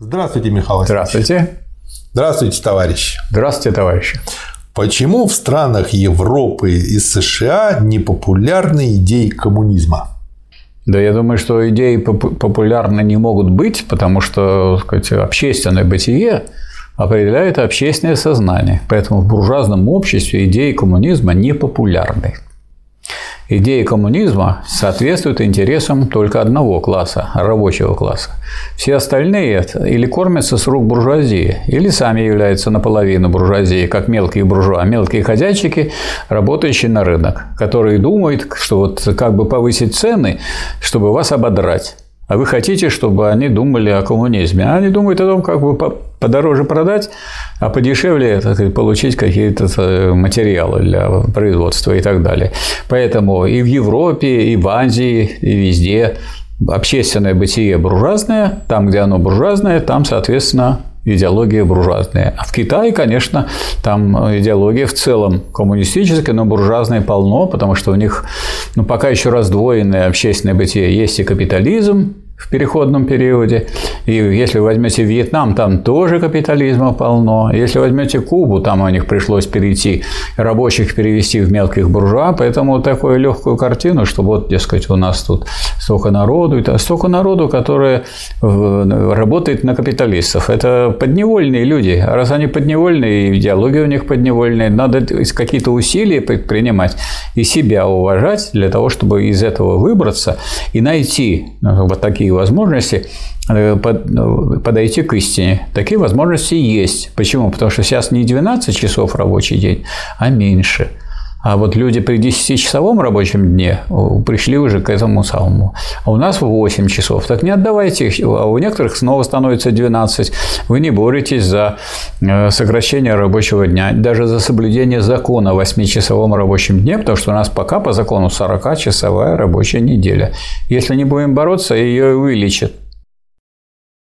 Здравствуйте, Михаил Здравствуйте. Здравствуйте, товарищи. Здравствуйте, товарищи. Почему в странах Европы и США не популярны идеи коммунизма? Да, я думаю, что идеи популярны не могут быть, потому что сказать, общественное бытие определяет общественное сознание. Поэтому в буржуазном обществе идеи коммунизма не популярны. Идеи коммунизма соответствуют интересам только одного класса – рабочего класса. Все остальные или кормятся с рук буржуазии, или сами являются наполовину буржуазии, как мелкие буржуа, мелкие хозяйчики, работающие на рынок, которые думают, что вот как бы повысить цены, чтобы вас ободрать. А вы хотите, чтобы они думали о коммунизме. А они думают о том, как бы подороже продать, а подешевле так получить какие-то э, материалы для производства и так далее. Поэтому и в Европе, и в Азии, и везде общественное бытие буржуазное, там, где оно буржуазное, там, соответственно, идеология буржуазная. А в Китае, конечно, там идеология в целом коммунистическая, но буржуазная полно, потому что у них ну, пока еще раздвоенное общественное бытие. Есть и капитализм, в переходном периоде. И если возьмете Вьетнам, там тоже капитализма полно. Если возьмете Кубу, там у них пришлось перейти, рабочих перевести в мелких буржуа, поэтому такую легкую картину, что вот, дескать, у нас тут столько народу, это столько народу, которое работает на капиталистов. Это подневольные люди. А раз они подневольные, идеология у них подневольная, надо какие-то усилия предпринимать и себя уважать для того, чтобы из этого выбраться и найти ну, вот такие возможности э, подойти к истине. Такие возможности есть. Почему? Потому что сейчас не 12 часов рабочий день, а меньше – а вот люди при 10-часовом рабочем дне пришли уже к этому самому. А у нас 8 часов. Так не отдавайте их. А у некоторых снова становится 12. Вы не боретесь за э, сокращение рабочего дня, даже за соблюдение закона о 8-часовом рабочем дне, потому что у нас пока по закону 40-часовая рабочая неделя. Если не будем бороться, ее увеличат